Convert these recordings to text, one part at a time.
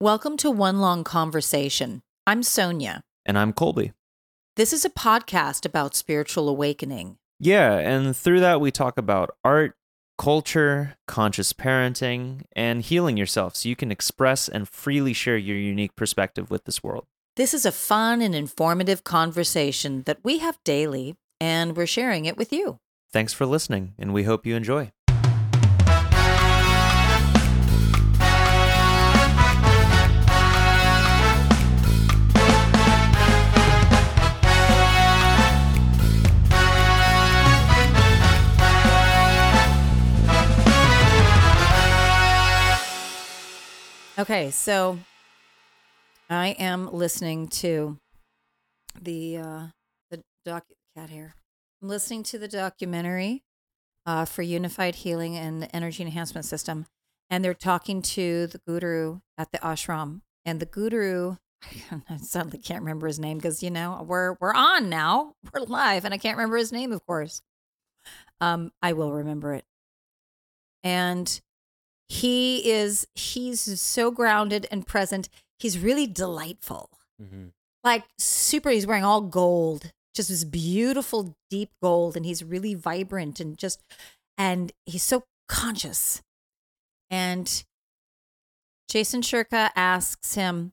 Welcome to One Long Conversation. I'm Sonia. And I'm Colby. This is a podcast about spiritual awakening. Yeah, and through that, we talk about art, culture, conscious parenting, and healing yourself so you can express and freely share your unique perspective with this world. This is a fun and informative conversation that we have daily, and we're sharing it with you. Thanks for listening, and we hope you enjoy. Okay, so I am listening to the uh the doc cat hair. I'm listening to the documentary uh for Unified Healing and the Energy Enhancement System, and they're talking to the guru at the ashram, and the guru. I suddenly can't remember his name because you know we're we're on now, we're live, and I can't remember his name, of course. Um, I will remember it. And he is he's so grounded and present. He's really delightful. Mm-hmm. like super he's wearing all gold just this beautiful deep gold and he's really vibrant and just and he's so conscious. And Jason Shurka asks him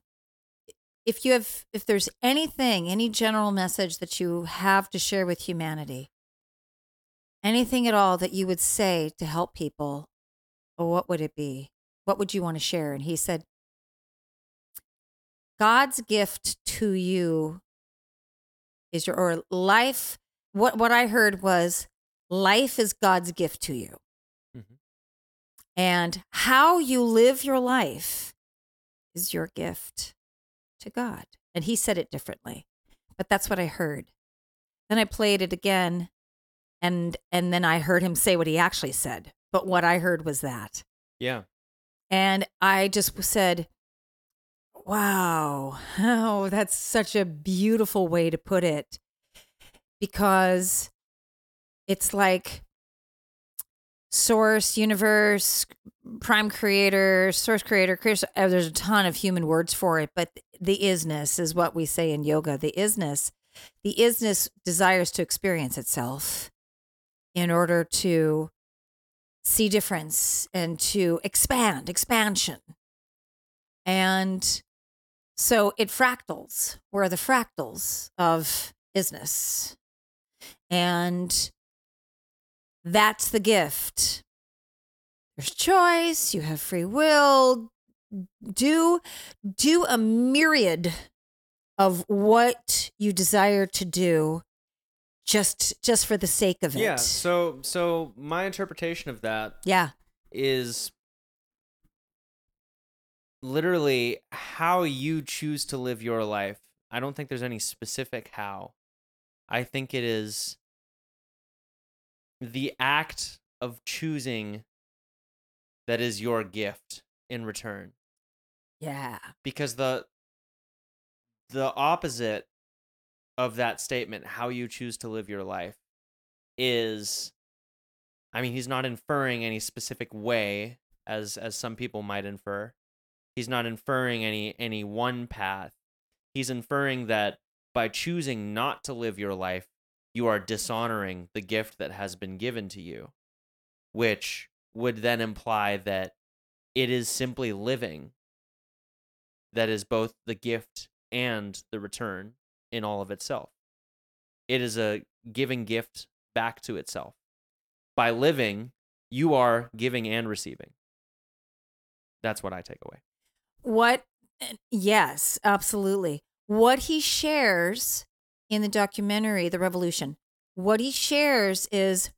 if you have if there's anything any general message that you have to share with humanity anything at all that you would say to help people well, what would it be? What would you want to share? And he said, God's gift to you is your or life. What what I heard was life is God's gift to you. Mhm. And how you live your life is your gift to God. And he said it differently. But that's what I heard. Then I played it again and and then I heard him say what he actually said. But what I heard was that. Yeah. And I just said, wow, oh, that's such a beautiful way to put it. Because it's like source, universe, prime creator, source creator, creator. uh, There's a ton of human words for it, but the isness is what we say in yoga. The isness, the isness desires to experience itself in order to see difference and to expand, expansion. And so it fractals. We're the fractals of isness. And that's the gift. There's choice, you have free will. Do do a myriad of what you desire to do just just for the sake of it. Yeah. So, so my interpretation of that yeah. is literally how you choose to live your life. I don't think there's any specific how. I think it is the act of choosing that is your gift in return. Yeah. Because the the opposite of that statement, how you choose to live your life, is I mean, he's not inferring any specific way as as some people might infer. He's not inferring any any one path. He's inferring that by choosing not to live your life, you are dishonoring the gift that has been given to you, which would then imply that it is simply living that is both the gift and the return in all of itself. It is a giving gift back to itself. By living, you are giving and receiving. That's what I take away. What? Eh, yes, absolutely. What he shares in the documentary, The Revolution, what he shares is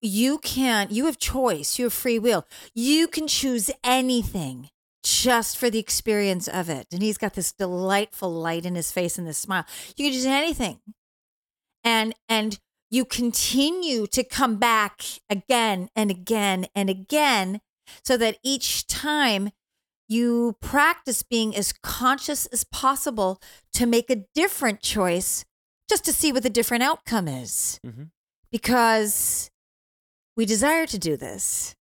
you can, you have choice, you have free will. You can choose anything just for the experience of it. And he's got this delightful light in his face and this smile. You can do anything. And, and, you continue to come back again and again and again so that each time you practice being as conscious as possible to make a different choice just to see what the different outcome is. Mm-hmm. Because we desire to do this.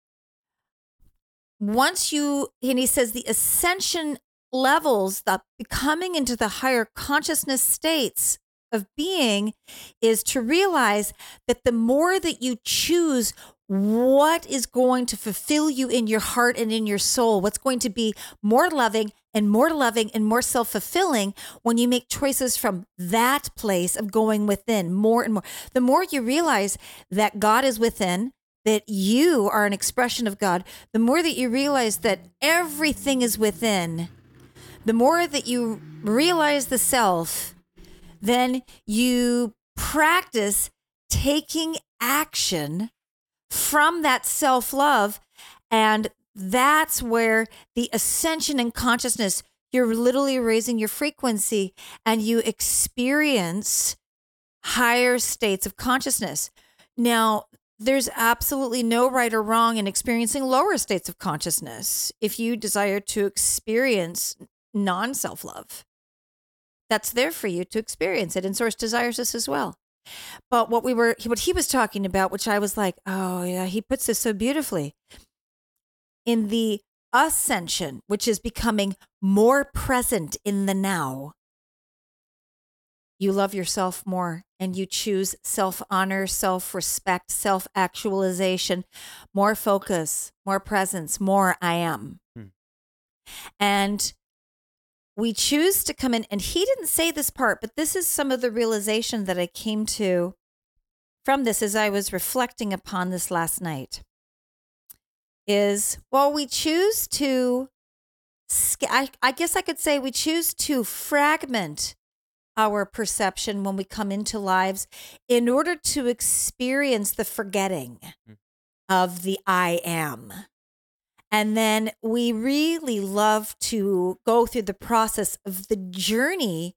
Once you, and he says the ascension levels, the becoming into the higher consciousness states of being is to realize that the more that you choose what is going to fulfill you in your heart and in your soul, what's going to be more loving and more loving and more self fulfilling when you make choices from that place of going within more and more. The more you realize that God is within, that you are an expression of God, the more that you realize that everything is within, the more that you realize the self, then you practice taking action from that self love. And that's where the ascension and consciousness, you're literally raising your frequency and you experience higher states of consciousness. Now, there's absolutely no right or wrong in experiencing lower states of consciousness if you desire to experience non self love. That's there for you to experience it. And Source desires this as well. But what we were, what he was talking about, which I was like, oh, yeah, he puts this so beautifully in the ascension, which is becoming more present in the now. You love yourself more and you choose self honor, self respect, self actualization, more focus, more presence, more I am. Hmm. And we choose to come in, and he didn't say this part, but this is some of the realization that I came to from this as I was reflecting upon this last night. Is well, we choose to, I, I guess I could say we choose to fragment our perception when we come into lives in order to experience the forgetting mm. of the I am. And then we really love to go through the process of the journey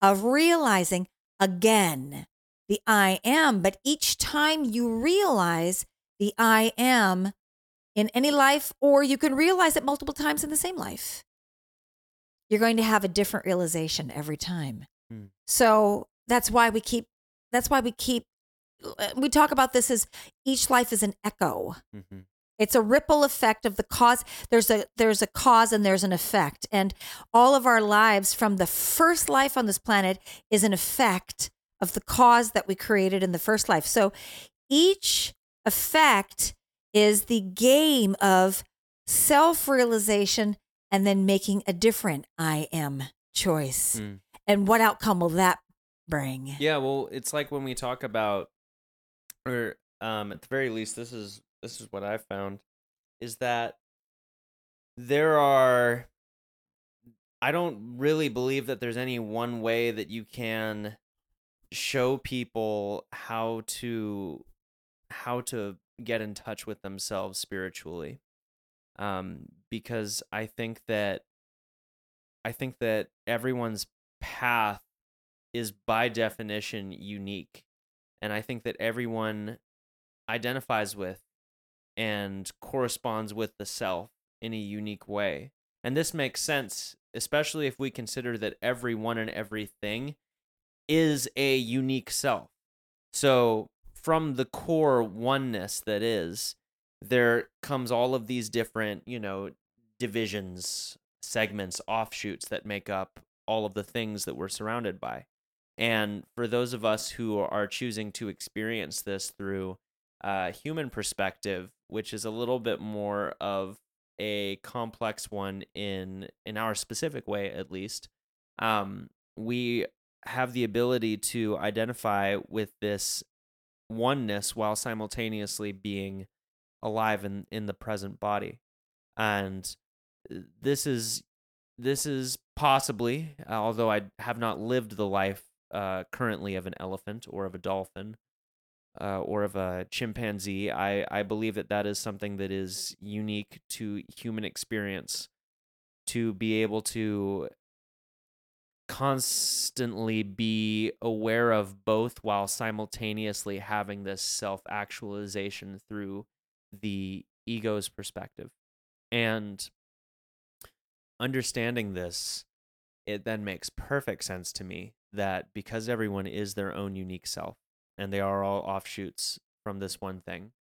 of realizing again the I am. But each time you realize the I am in any life, or you can realize it multiple times in the same life, you're going to have a different realization every time. Mm. So that's why we keep, that's why we keep, uh, we talk about this as each life is an echo. Mm-hmm. It's a ripple effect of the cause. There's a there's a cause and there's an effect. And all of our lives from the first life on this planet is an effect of the cause that we created in the first life. So each effect is the game of self-realization and then making a different I am choice. Mm. And what outcome will that bring? Yeah, well, it's like when we talk about or um at the very least this is this is what I found is that there are I don't really believe that there's any one way that you can show people how to how to get in touch with themselves spiritually. Um because I think that I think that everyone's path is by definition unique. And I think that everyone identifies with and corresponds with the self in a unique way. And this makes sense, especially if we consider that everyone and everything is a unique self. So, from the core oneness that is, there comes all of these different, you know, divisions, segments, offshoots that make up all of the things that we're surrounded by. And for those of us who are choosing to experience this through a human perspective, which is a little bit more of a complex one in in our specific way at least um, we have the ability to identify with this oneness while simultaneously being alive in in the present body and uh, this is this is possibly although i have not lived the life uh, currently of an elephant or of a dolphin uh, or of a chimpanzee. I, I believe that that is something that is unique to human experience to be able to constantly be aware of both while simultaneously having this self actualization through the ego's perspective. And understanding this, it then makes perfect sense to me that because everyone is their own unique self, and they are all offshoots from this one thing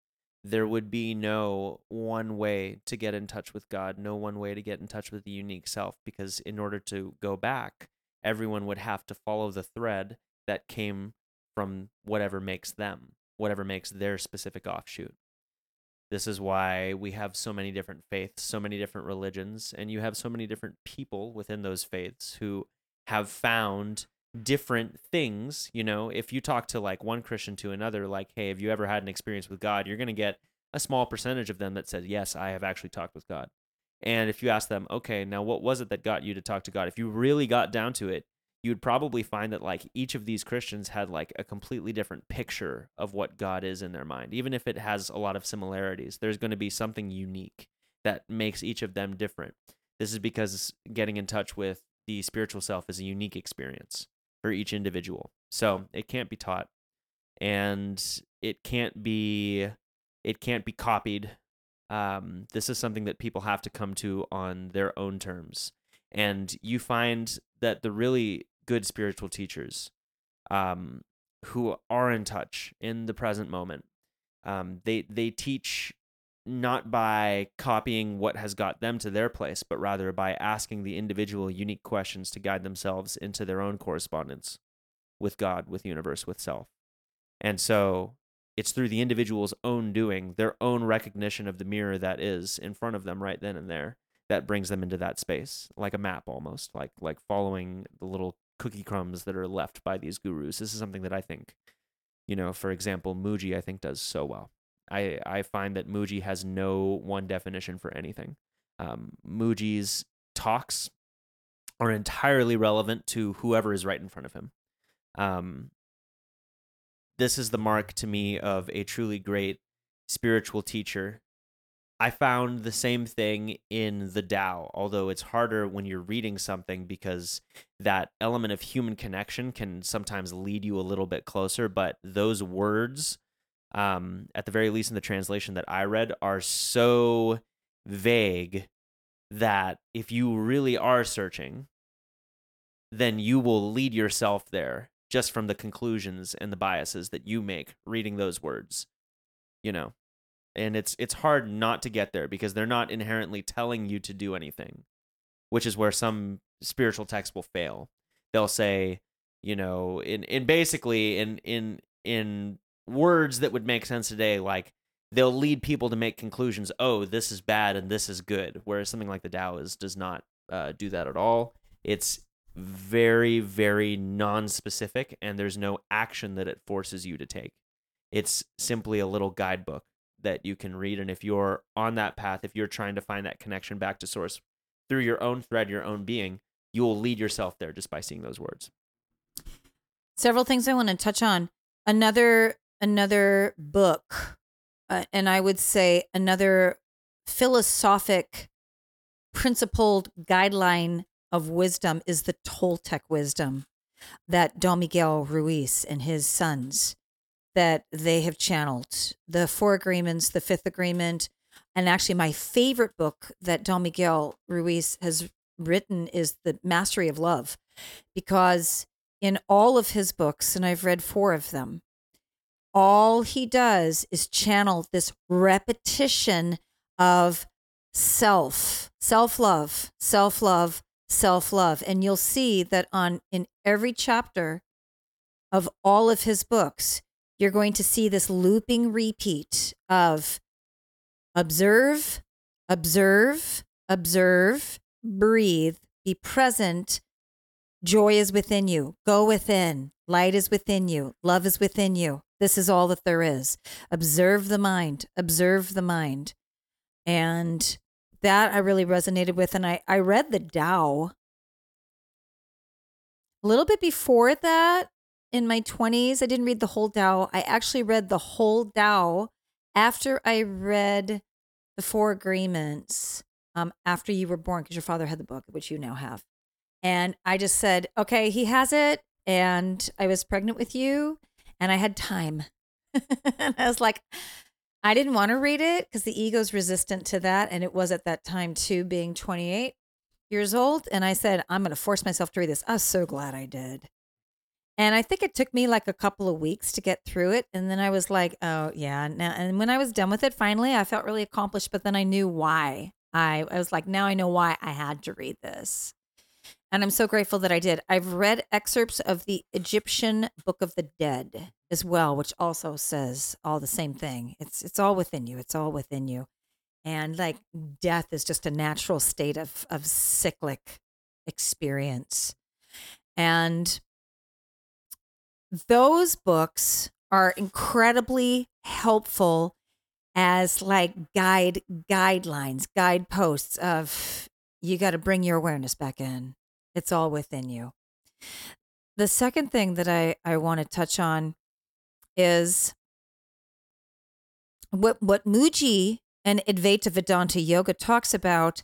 there would be no one way to get in touch with God, no one way to get in touch with the unique self, because in order to go back, everyone would have to follow the thread that came from whatever makes them, whatever makes their specific offshoot. This is why we have so many different faiths, so many different religions, and you have so many different people within those faiths who have found different things. You know, if you talk to like one Christian to another, like, hey, have you ever had an experience with God? You're going to get a small percentage of them that says, yes, I have actually talked with God. And if you ask them, okay, now what was it that got you to talk to God? If you really got down to it, you would probably find that like each of these Christians had like a completely different picture of what God is in their mind. Even if it has a lot of similarities, there's going to be something unique that makes each of them different. This is because getting in touch with the spiritual self is a unique experience for each individual. So it can't be taught and it can't be it can't be copied. Um, this is something that people have to come to on their own terms. And you find that the really good spiritual teachers um, who are in touch in the present moment, um, they they teach not by copying what has got them to their place, but rather by asking the individual unique questions to guide themselves into their own correspondence with God, with universe, with self. And so it's through the individual's own doing, their own recognition of the mirror that is in front of them right then and there, that brings them into that space, like a map almost, like like following the little cookie crumbs that are left by these gurus. This is something that I think, you know, for example, Mooji I think does so well. I I find that Mooji has no one definition for anything. Um, Mooji's talks are entirely relevant to whoever is right in front of him. Um, this is the mark to me of a truly great spiritual teacher. I found the same thing in the Tao, although it's harder when you're reading something because that element of human connection can sometimes lead you a little bit closer. But those words um, at the very least in the translation that I read, are so vague that if you really are searching, then you will lead yourself there just from the conclusions and the biases that you make reading those words. You know, and it's it's hard not to get there because they're not inherently telling you to do anything, which is where some spiritual texts will fail. They'll say, you know, in in basically in in in words that would make sense today like they'll lead people to make conclusions oh this is bad and this is good whereas something like the Tao is does not uh, do that at all. It's very very non-specific and there's no action that it forces you to take. It's simply a little guidebook that you can read and if you're on that path if you're trying to find that connection back to source through your own thread your own being you will lead yourself there just by seeing those words. Several things i want to touch on. Another another book, uh, and I would say another philosophic, principled guideline of wisdom is the Toltec wisdom that Don Miguel Ruiz and his sons that they have channeled. The Four Agreements, the Fifth Agreement, and actually my favorite book that Don Miguel Ruiz has written is The Mastery of Love because in all of his books and I've read 4 of them all he does is channel this repetition of self, self love, self love, self love. And you'll see that on in every chapter of all of his books, you're going to see this looping repeat of observe, observe, observe, breathe, be present. Joy is within you. Go within. Light is within you. Love is within you. This is all that there is. Observe the mind, observe the mind. And that I really resonated with. And I, I read the Tao a little bit before that in my 20s. I didn't read the whole Tao. I actually read the whole Tao after I read the Four Agreements um, after you were born, because your father had the book, which you now have. And I just said, okay, he has it. And I was pregnant with you and I had time. and I was like, I didn't want to read it because the ego's resistant to that. And it was at that time too, being 28 years old. And I said, I'm going to force myself to read this. I was so glad I did. And I think it took me like a couple of weeks to get through it. And then I was like, oh, yeah. Now, and when I was done with it, finally, I felt really accomplished. But then I knew why. I, I was like, now I know why I had to read this. And I'm so grateful that I did. I've read excerpts of the Egyptian Book of the Dead as well, which also says all the same thing. It's it's all within you. It's all within you. And like death is just a natural state of of cyclic experience. And those books are incredibly helpful as like guide guidelines, guideposts of you got to bring your awareness back in. It's all within you. The second thing that I, I want to touch on is what what Mooji and Advaita Vedanta Yoga talks about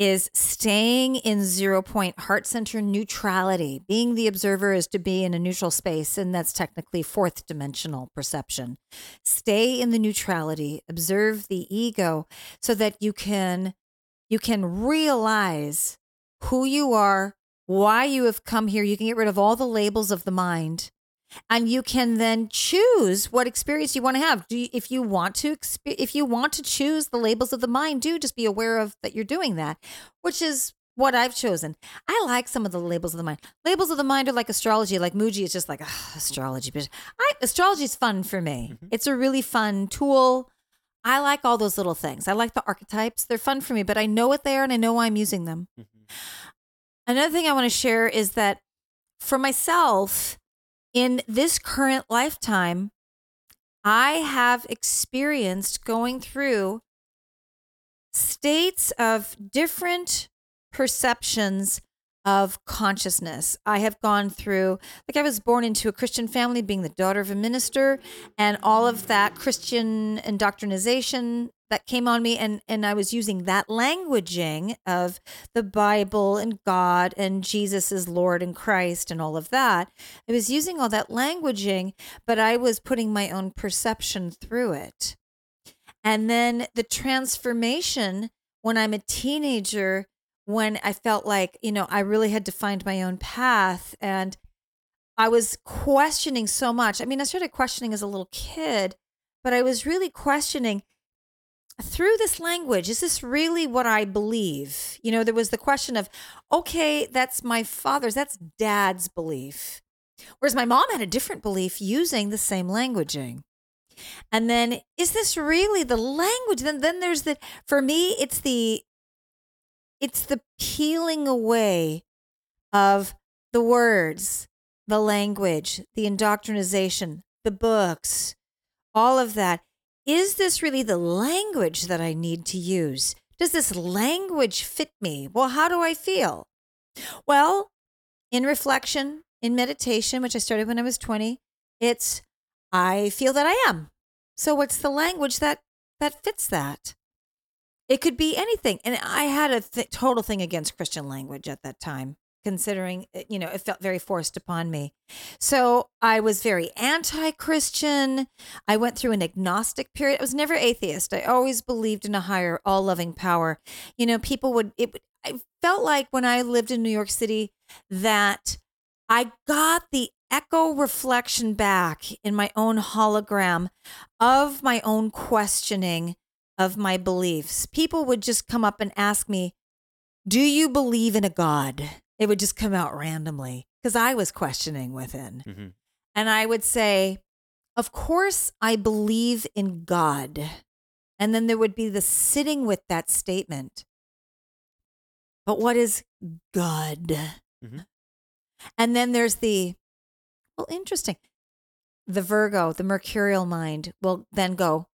is staying in zero point heart center neutrality. Being the observer is to be in a neutral space, and that's technically fourth dimensional perception. Stay in the neutrality, observe the ego so that you can you can realize who you are, why you have come here. You can get rid of all the labels of the mind and you can then choose what experience you want to have. Do you, if you want to if you want to choose the labels of the mind, do just be aware of that you're doing that, which is what I've chosen. I like some of the labels of the mind. Labels of the mind are like astrology, like Mooji is just like ugh, astrology. But I, astrology is fun for me. Mm-hmm. It's a really fun tool. I like all those little things. I like the archetypes. They're fun for me, but I know what they are and I know why I'm using them. Mm-hmm. Another thing I want to share is that for myself, in this current lifetime, I have experienced going through states of different perceptions of consciousness. I have gone through, like, I was born into a Christian family, being the daughter of a minister, and all of that Christian indoctrination that came on me and and I was using that languaging of the Bible and God and Jesus is Lord and Christ and all of that. I was using all that languaging, but I was putting my own perception through it. And then the transformation when I'm a teenager when I felt like, you know, I really had to find my own path and I was questioning so much. I mean, I started questioning as a little kid, but I was really questioning through this language, is this really what I believe? You know, there was the question of, okay, that's my father's, that's dad's belief. Whereas my mom had a different belief using the same languaging. And then, is this really the language? Then, then there's the, for me, it's the, it's the peeling away of the words, the language, the indoctrination, the books, all of that is this really the language that I need to use? Does this language fit me? Well, how do I feel? Well, in reflection, in meditation, which I started when I was 20, it's I feel that I am. So what's the language that that fits that? It could be anything. And I had a th- total thing against Christian language at that time considering uh, you know it felt very forced upon me. So i was very anti-christian. I went through an agnostic period. I was never atheist. I always believed in a higher all-loving power. You know people would it i felt like when i lived in new york city that i got the echo reflection back in my own hologram of my own questioning of my beliefs. People would just come up and ask me do you believe in a god it would just come out randomly because I was questioning within. Mm-hmm. And I would say, Of course, I believe in God. And then there would be the sitting with that statement. But what is God? Mm-hmm. And then there's the, well, interesting. The Virgo, the mercurial mind will then go,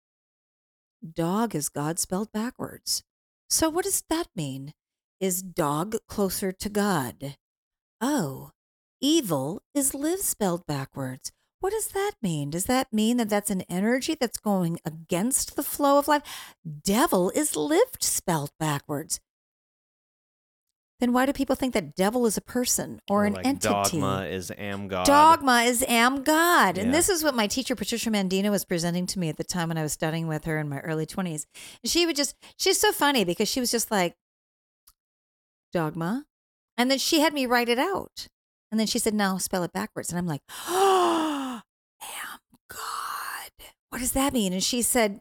dog is God spelled backwards. So what does that mean? Is dog closer to God? Oh, evil is live spelled backwards. What does that mean? Does that mean that that's an energy that's going against the flow of life? Devil is lived spelled backwards. Then why do people think that devil is a person or, or an like entity? Dogma is am God. Dogma is am God. Yeah. And this is what my teacher Patricia Mandina was presenting to me at the time when I was studying with her in my early 20s. And she would just she's so funny because she was just like dogma. And then she had me write it out. And then she said, now spell it backwards. And I'm like, oh, am God. What does that mean? And she said,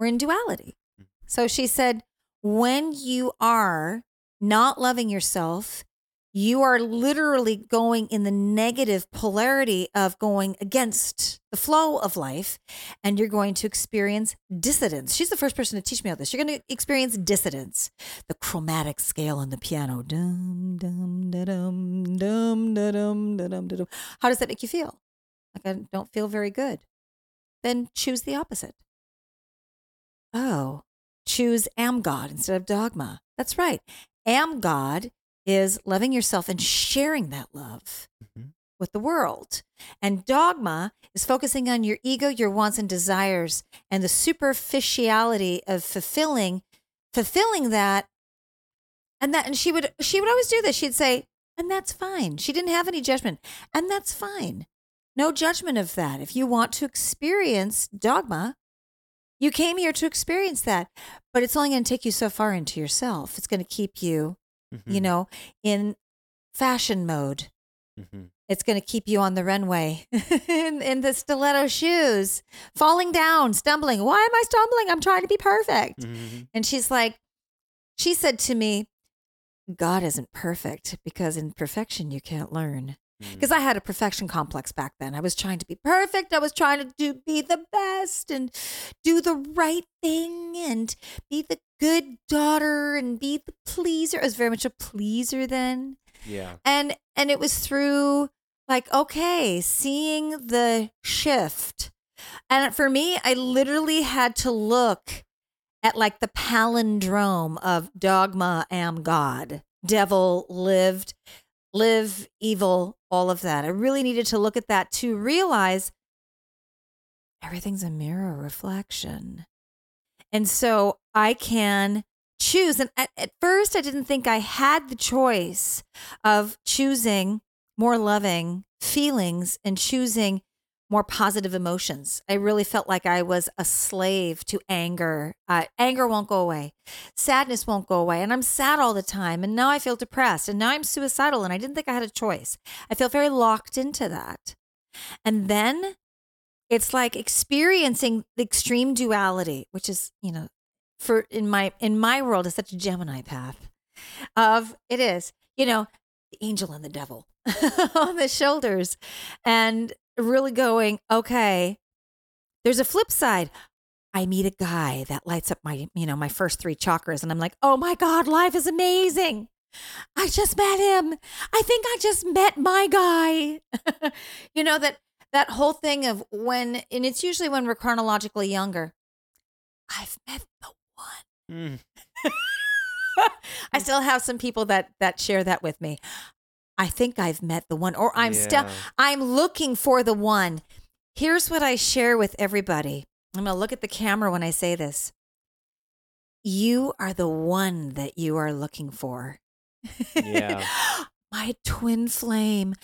we're in duality. Mm. So she said, when you are not loving yourself, you are literally going in the negative polarity of going against the flow of life and you're going to experience dissidence. She's the first person to teach me all this. You're going to experience dissidence, the chromatic scale on the piano. Dum, dum, da, dum, dum, da, dum, da, dum, da, dum. How does that make you feel? Like I don't feel very good. Then choose the opposite. Oh, choose am God instead of dogma. That's right. Am God is loving yourself and sharing that love Mhm. with the world. And dogma is focusing on your ego, your wants and desires, and the superficiality of fulfilling fulfilling that. And that and she would she would always do this. She'd say, and that's fine. She didn't have any judgment. And that's fine. No judgment of that. If you want to experience dogma, you came here to experience that. But it's only going to take you so far into yourself. It's going to keep you you Mhm. know, in fashion mode. Mhm. It's going to keep you on the runway in, in the stiletto shoes, falling down, stumbling. Why am I stumbling? I'm trying to be perfect. Mhm. And she's like, she said to me, God isn't perfect because in perfection you can't learn. Mhm. Because I had a perfection complex back then. I was trying to be perfect. I was trying to do be the best and do the right thing and be the good daughter and be the pleaser. I was very much a pleaser then. Yeah. And and it was through like, okay, seeing the shift. And for me, I literally had to look at like the palindrome of dogma am God, devil lived, live evil, all of that. I really needed to look at that to realize everything's a mirror reflection. And so I can choose. And at, at first, I didn't think I had the choice of choosing more loving feelings and choosing more positive emotions. I really felt like I was a slave to anger. Uh, anger won't go away. Sadness won't go away. And I'm sad all the time. And now I feel depressed. And now I'm suicidal. And I didn't think I had a choice. I feel very locked into that. And then it's like experiencing the extreme duality, which is, you know, for in my in my world is such a Gemini path of it is, you know, the angel and the devil on the shoulders and really going, okay, there's a flip side. I meet a guy that lights up my, you know, my first three chakras and I'm like, "Oh my god, life is amazing." I just met him. I think I just met my guy. you know that that whole thing of when and it's usually when we're chronologically younger. I've met the one. Mm. I still have some people that that share that with me. I think I've met the one or I'm still I'm looking for the one. Here's what I share with everybody. I'm going to look at the camera when I say this. You are the one that you are looking for. Yeah. My twin flame.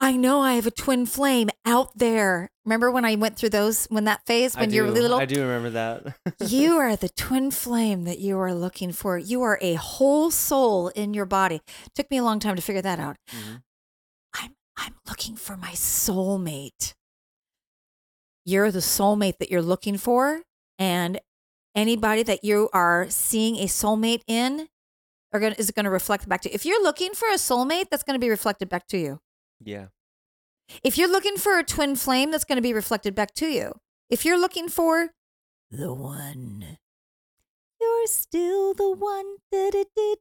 I know I have a twin flame out there. Remember when I went through those when that phase when you're little I do remember that. you are the twin flame that you are looking for. You are a whole soul in your body. It Took me a long time to figure that out. Mhm. I'm I'm looking for my soulmate. You're the soulmate that you're looking for and anybody that you are seeing a soulmate in are going is it going to reflect back to you. If you're looking for a soulmate, that's going to be reflected back to you. Yeah. If you're looking for a twin flame, that's going to be reflected back to you. If you're looking for the one, you're still the one. Da-da-da.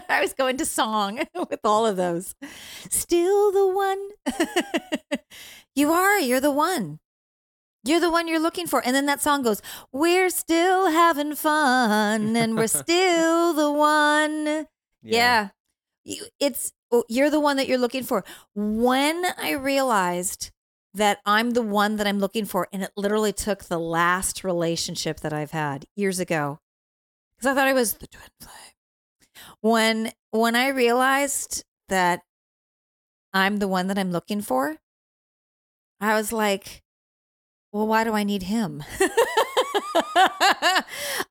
I was going to song with all of those. Still the one. you are. You're the one. You're the one you're looking for. And then that song goes, We're still having fun and we're still the one. Yeah. You, it's oh, you're the one that you're looking for. When I realized that I'm the one that I'm looking for and it literally took the last relationship that I've had years ago cuz I thought I was the twin flame. When when I realized that I'm the one that I'm looking for, I was like, well, why do I need him?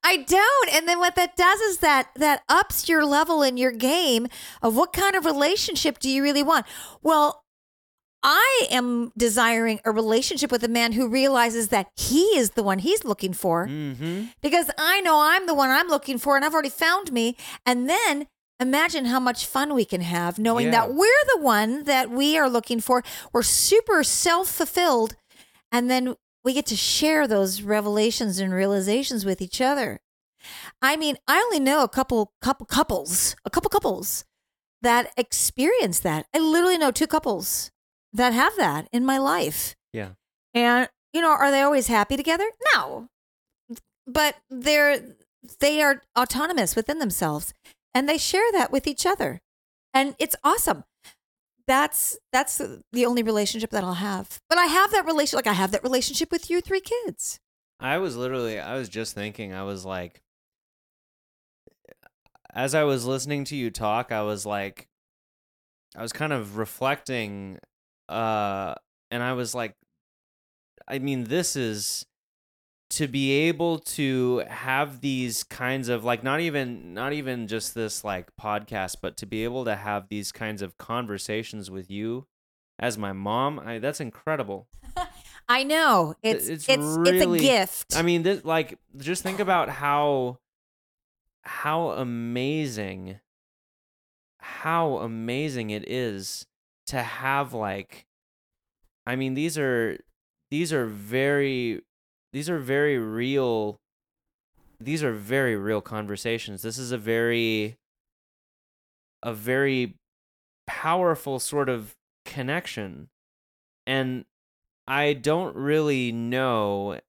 I don't. And then what that does is that that ups your level in your game of what kind of relationship do you really want? Well, I am desiring a relationship with a man who realizes that he is the one he's looking for Mm-hmm. because I know I'm the one I'm looking for and I've already found me. And then imagine how much fun we can have knowing Yeah. that we're the one that we are looking for. We're super self fulfilled. And then we get to share those revelations and realizations with each other. I mean, I only know a couple, couple couples, a couple couples that experience that. I literally know two couples that have that in my life. Yeah. And you know, are they always happy together? No. But they're they are autonomous within themselves and they share that with each other. And it's awesome. That's that's the only relationship that I'll have. But I have that relationship like I have that relationship with you three kids. I was literally, I was just thinking, I was like, as I was listening to you talk, I was like, I was kind of reflecting, uh, and I was like, I mean, this is to be able to have these kinds of like not even not even just this like podcast but to be able to have these kinds of conversations with you as my mom I, that's incredible I know. It's it's it's it's, really- a gift. I mean, this like just think about how how amazing how amazing it is to have like I mean, these are these are very these are very real these are very real conversations. This is a very a very powerful sort of connection. And I don't really know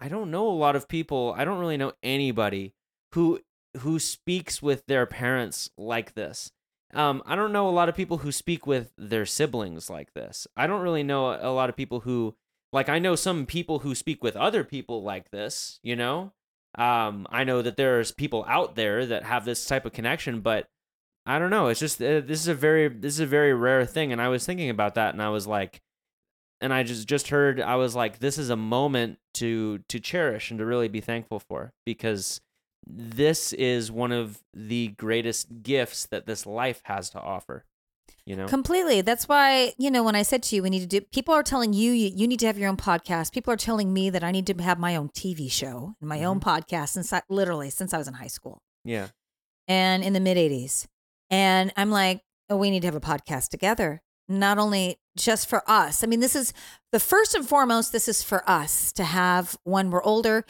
I don't know a lot of people. I don't really know anybody who who speaks with their parents like this. Um, I don't know a lot of people who speak with their siblings like this. I don't really know a lot of people who like I know some people who speak with other people like this, you know? Um, I know that there's people out there that have this type of connection, but I don't know. It's just uh, this is a very this is a very rare thing and I was thinking about that and I was like and I just just heard I was like this is a moment to to cherish and to really be thankful for because this is one of the greatest gifts that this life has to offer. You know? Completely. That's why, you know, when I said to you, we need to do, people are telling you, you, you need to have your own podcast. People are telling me that I need to have my own TV show and my own mm-hmm. podcast since I, literally since I was in high school yeah. and in the mid 80s. And I'm like, oh, we need to have a podcast together. Not only just for us. I mean, this is the first and foremost, this is for us to have when we're older.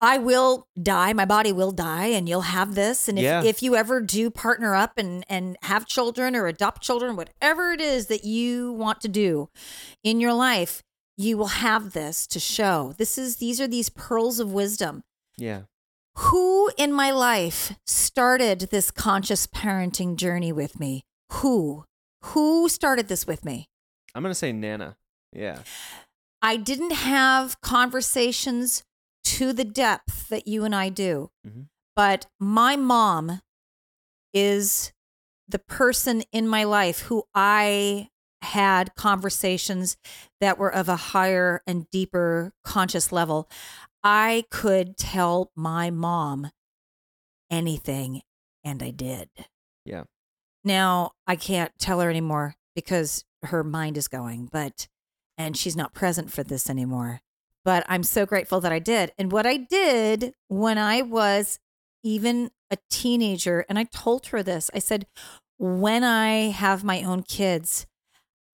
I will die, my body will die, and you'll have this. And if, Yeah. if you ever do partner up and, and have children or adopt children, whatever it is that you want to do in your life, you will have this to show. This is these are these pearls of wisdom Yeah. who in my life started this conscious parenting journey with me? Who? Who started this with me? I'm going to say Nana. Yeah. I didn't have conversations to the depth that you and I do, Mhm. but my mom is the person in my life who I had conversations that were of a higher and deeper conscious level. I could tell my mom anything, and I did. Yeah. Now I can't tell her anymore because her mind is going, but and she's not present for this anymore. But I'm so grateful that I did. And what I did when I was even a teenager, and I told her this I said, when I have my own kids,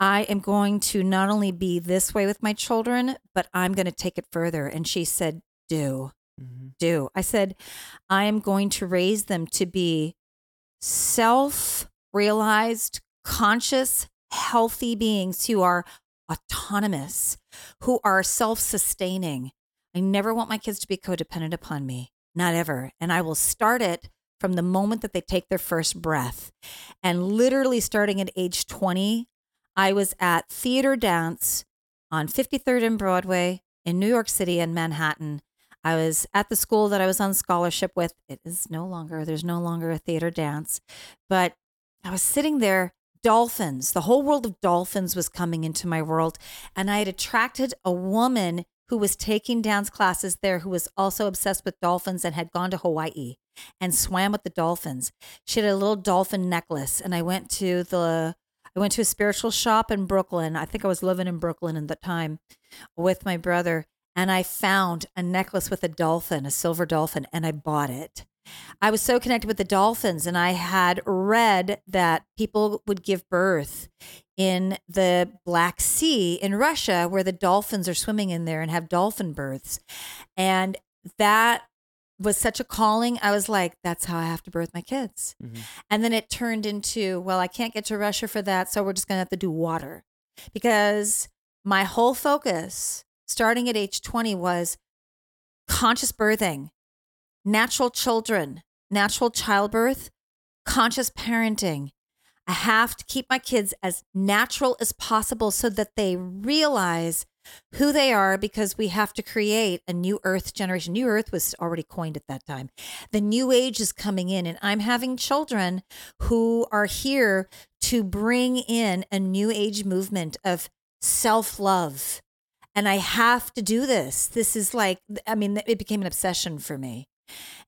I am going to not only be this way with my children, but I'm going to take it further. And she said, do Mm-hmm. do. I said, I am going to raise them to be self realized, conscious, healthy beings who are autonomous, who are self sustaining. I never want my kids to be codependent upon me, not ever. And I will start it from the moment that they take their first breath. And literally starting at age 20, I was at theater dance on 53rd and Broadway in New York City and Manhattan. I was at the school that I was on scholarship with. It is no longer, there's no longer a theater dance, but I was sitting there. Dolphins, the whole world of dolphins was coming into my world. And I had attracted a woman who was taking dance classes there who was also obsessed with dolphins and had gone to Hawaii and swam with the dolphins. She had a little dolphin necklace and I went to the I went to a spiritual shop in Brooklyn. I think I was living in Brooklyn at the time with my brother and I found a necklace with a dolphin, a silver dolphin, and I bought it. I was so connected with the dolphins, and I had read that people would give birth in the Black Sea in Russia, where the dolphins are swimming in there and have dolphin births. And that was such a calling. I was like, that's how I have to birth my kids. Mhm. And then it turned into, well, I can't get to Russia for that. So we're just going to have to do water because my whole focus starting at age 20 was conscious birthing, natural children, natural childbirth, conscious parenting. I have to keep my kids as natural as possible so that they realize who they are because we have to create a new earth generation. New earth was already coined at that time. The new age is coming in, and I'm having children who are here to bring in a new age movement of self love. And I have to do this. This is like, I mean, it became an obsession for me.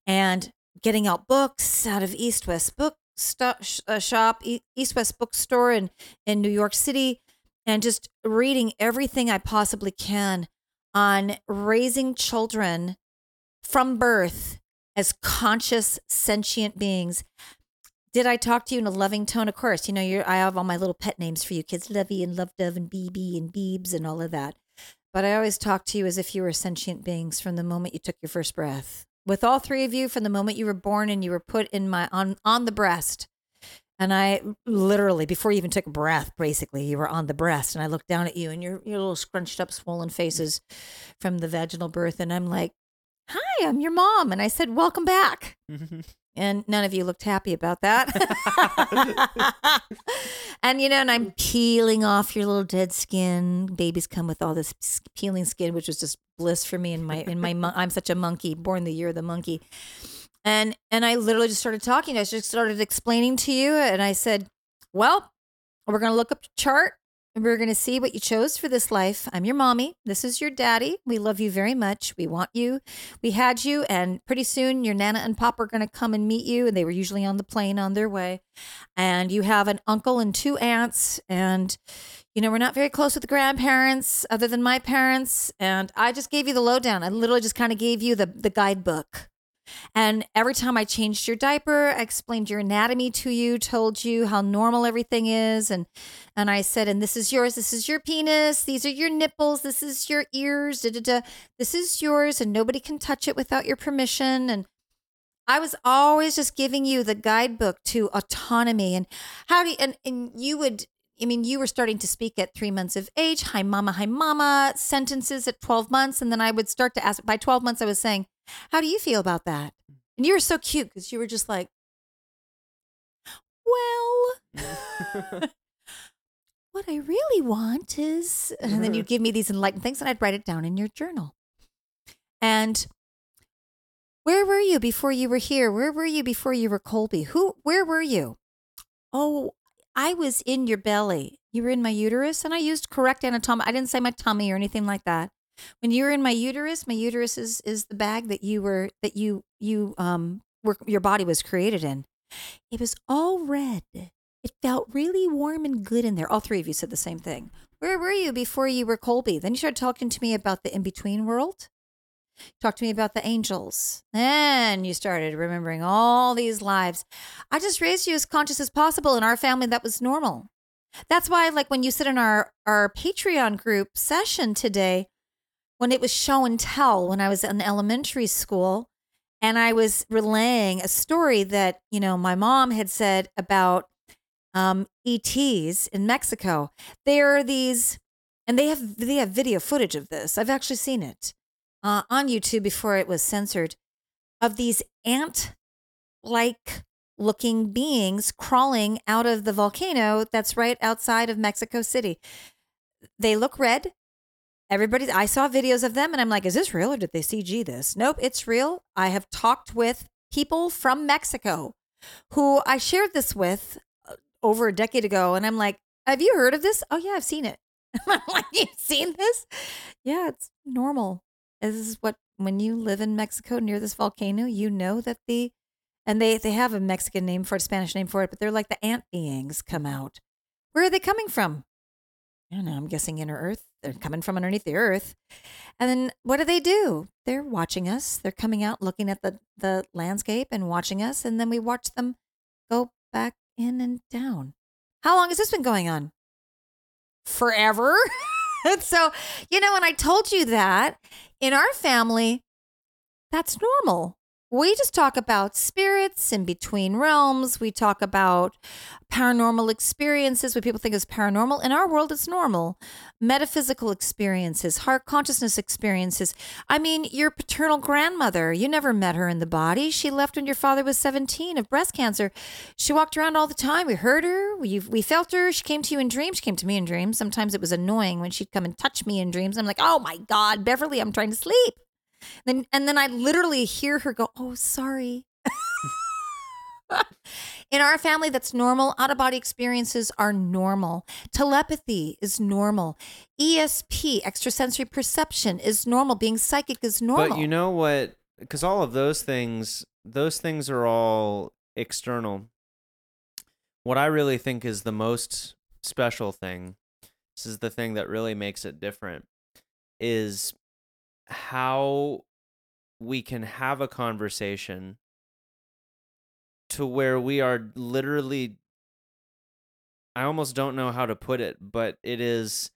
And getting out books out of East West Book uh, Shop, East West Bookstore in, in New York City, and just reading everything I possibly can on raising children from birth as conscious, sentient beings. Did I talk to you in a loving tone? Of course. You know, you're, I have all my little pet names for you kids Lovey and Love Dove and BB and Beebs and all of that. But I always talk to you as if you were sentient beings from the moment you took your first breath. With all three of you, from the moment you were born and you were put in my on on the breast, and I literally before you even took a breath, basically you were on the breast, and I looked down at you and your your little scrunched up, swollen faces from the vaginal birth, and I'm like, "Hi, I'm your mom," and I said, "Welcome back." And none of you looked happy about that. and you know, and I'm peeling off your little dead skin. Babies come with all this peeling skin, which was just bliss for me. In my, in my, I'm such a monkey, born the year of the monkey. And and I literally just started talking. I just started explaining to you, and I said, "Well, we're gonna look up the chart." We're going to see what you chose for this life. I'm your mommy. This is your daddy. We love you very much. We want you. We had you, and pretty soon your Nana and Pop are going to come and meet you. And they were usually on the plane on their way. And you have an uncle and two aunts. And, you know, we're not very close with the grandparents other than my parents. And I just gave you the lowdown. I literally just kind of gave you the, the guidebook. And every time I changed your diaper, I explained your anatomy to you, told you how normal everything is, and and I said, and this is yours, this is your penis, these are your nipples, this is your ears, da da da. This is yours, and nobody can touch it without your permission. And I was always just giving you the guidebook to autonomy and how do you, and and you would. I mean, you were starting to speak at three months of age. Hi, mama. Hi, mama. Sentences at 12 months. And then I would start to ask, by 12 months, I was saying, How do you feel about that? And you were so cute because you were just like, Well, what I really want is, and then you'd give me these enlightened things and I'd write it down in your journal. And where were you before you were here? Where were you before you were Colby? Who, where were you? Oh, I was in your belly. You were in my uterus and I used correct anatomy. I didn't say my tummy or anything like that. When you were in my uterus, my uterus is, is the bag that you were, that you, you, um, were, your body was created in. It was all red. It felt really warm and good in there. All three of you said the same thing. Where were you before you were Colby? Then you started talking to me about the in between world. Talk to me about the angels. Then you started remembering all these lives. I just raised you as conscious as possible. In our family, that was normal. That's why, like, when you sit in our, our Patreon group session today, when it was show and tell, when I was in elementary school, and I was relaying a story that, you know, my mom had said about um, ETs in Mexico. There are these, and they have they have video footage of this. I've actually seen it uh, on YouTube before it was censored. Of these ant-like looking beings crawling out of the volcano that's right outside of Mexico City. They look red. Everybody, I saw videos of them, and I'm like, is this real or did they CG this? Nope, it's real. I have talked with people from Mexico who I shared this with uh, over a decade ago, and I'm like, have you heard of this? Oh, yeah, I've seen it. I'm like, you've seen this? Yeah, it's normal. This is what when you live in Mexico near this volcano, you know that the and they they have a Mexican name for it, Spanish name for it, but they're like the ant beings come out. Where are they coming from? I don't know. I'm guessing inner Earth. They're coming from underneath the Earth. And then what do they do? They're watching us. They're coming out, looking at the the landscape and watching us, and then we watch them go back in and down. How long has this been going on? Forever. so, you know, when I told you that in our family, that's normal we just talk about spirits in between realms. We talk about paranormal experiences, what people think is paranormal. In our world, it's normal. Metaphysical experiences, heart consciousness experiences. I mean, your paternal grandmother, you never met her in the body. She left when your father was 17 of breast cancer. She walked around all the time. We heard her, we, we felt her. She came to you in dreams. She came to me in dreams. Sometimes it was annoying when she'd come and touch me in dreams. I'm like, oh my God, Beverly, I'm trying to sleep. Then and then I literally hear her go, "Oh, sorry." In our family, that's normal. Out of body experiences are normal. Telepathy is normal. ESP, extrasensory perception, is normal. Being psychic is normal. But you know what? Because all of those things, those things are all external. What I really think is the most special thing, this is the thing that really makes it different, is how we can have a conversation to where we are literally I almost don't know how to put it, but it is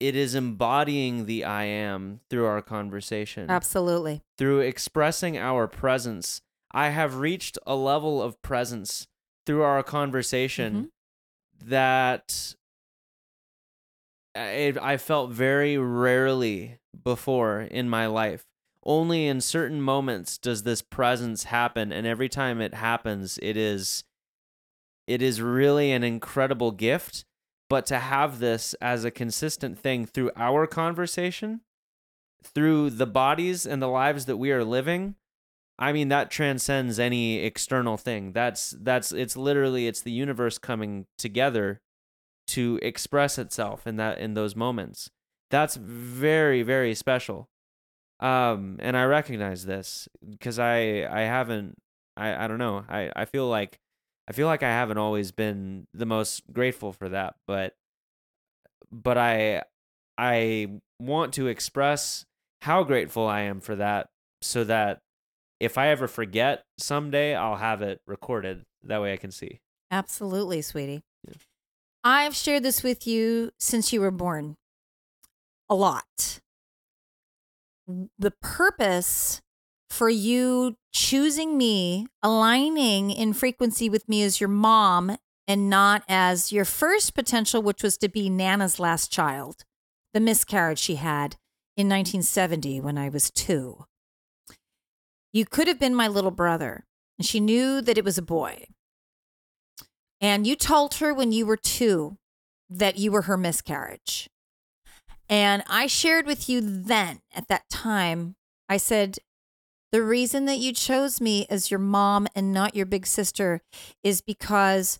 it is embodying the I am through our conversation. Absolutely. Through expressing our presence. I have reached a level of presence through our conversation mm-hmm. that I, I felt very rarely before in my life. Only in certain moments does this presence happen, and every time it happens, it is it is really an incredible gift. But to have this as a consistent thing through our conversation, through the bodies and the lives that we are living, I mean that transcends any external thing. That's that's it's literally it's the universe coming together to express itself in that in those moments. That's very very special. Um and I recognize this because I I haven't I I don't know. I I feel like I feel like I haven't always been the most grateful for that, but but I I want to express how grateful I am for that so that if I ever forget someday, I'll have it recorded. That way I can see. Absolutely, sweetie. Yeah. I've shared this with you since you were born a lot. The purpose for you choosing me, aligning in frequency with me as your mom and not as your first potential, which was to be Nana's last child, the miscarriage she had in 1970 when I was two. You could have been my little brother, and she knew that it was a boy. And you told her when you were two that you were her miscarriage. And I shared with you then at that time, I said, the reason that you chose me as your mom and not your big sister is because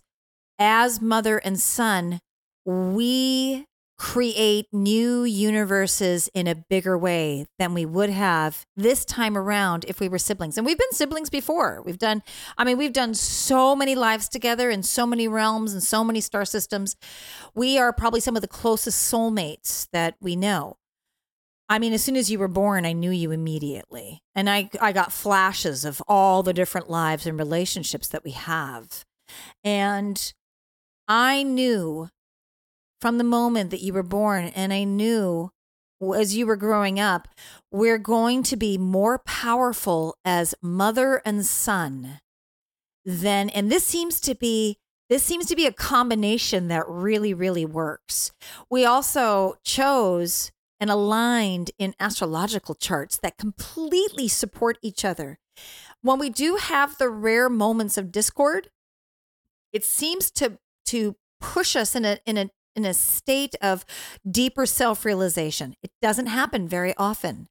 as mother and son, we create new universes in a bigger way than we would have this time around if we were siblings. And we've been siblings before. We've done, I mean, we've done so many lives together in so many realms and so many star systems. We are probably some of the closest soulmates that we know. I mean, as soon as you were born, I knew you immediately. And I, I got flashes of all the different lives and relationships that we have. And I knew from the moment that you were born. And I knew as you were growing up, we're going to be more powerful as mother and son than, and this seems to be. This seems to be a combination that really, really works. We also chose and aligned in astrological charts that completely support each other. When we do have the rare moments of discord, it seems to to push us in a in a in a state of deeper self realization. It doesn't happen very often.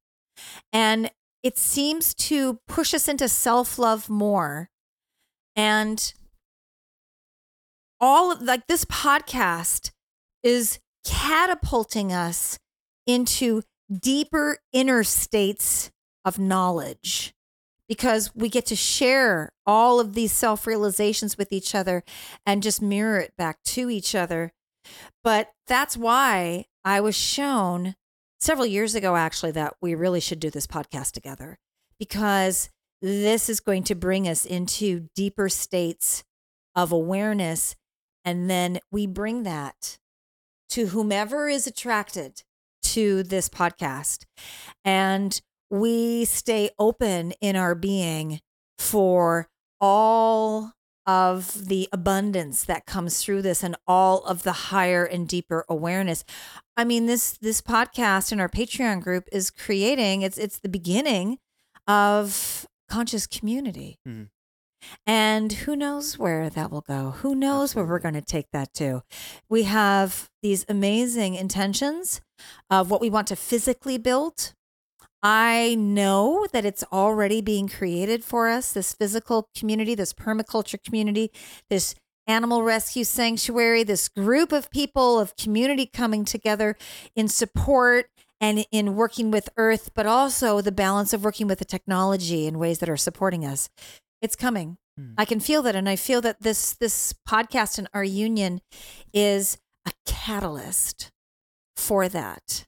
And it seems to push us into self love more. And all of, like this podcast is catapulting us into deeper inner states of knowledge because we get to share all of these self realizations with each other and just mirror it back to each other. But that's why I was shown several years ago, actually, that we really should do this podcast together because this is going to bring us into deeper states of awareness. And then we bring that to whomever is attracted to this podcast. And we stay open in our being for all of the abundance that comes through this and all of the higher and deeper awareness. I mean this this podcast and our Patreon group is creating it's it's the beginning of conscious community. Mhm. And who knows where that will go? Who knows where we're going to take that to? We have these amazing intentions of what we want to physically build. I know that it's already being created for us this physical community, this permaculture community, this animal rescue sanctuary, this group of people of community coming together in support and in working with Earth, but also the balance of working with the technology in ways that are supporting us. It's coming. Hmm. I can feel that, and I feel that this this podcast and our union is a catalyst for that.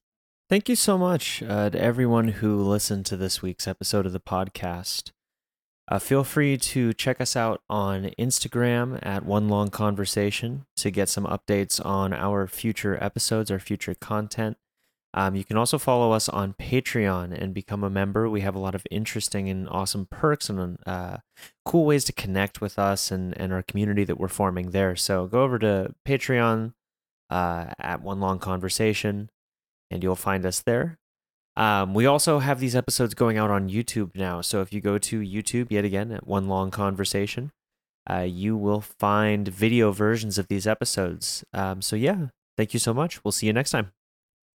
Thank you so much uh, to everyone who listened to this week's episode of the podcast. Uh, feel free to check us out on Instagram at One Long Conversation to get some updates on our future episodes, our future content. Um, you can also follow us on Patreon and become a member. We have a lot of interesting and awesome perks and uh, cool ways to connect with us and, and our community that we're forming there. So go over to Patreon uh, at One Long Conversation and you'll find us there. Um, we also have these episodes going out on YouTube now. So if you go to YouTube yet again at One Long Conversation, uh, you will find video versions of these episodes. Um, so yeah, thank you so much. We'll see you next time.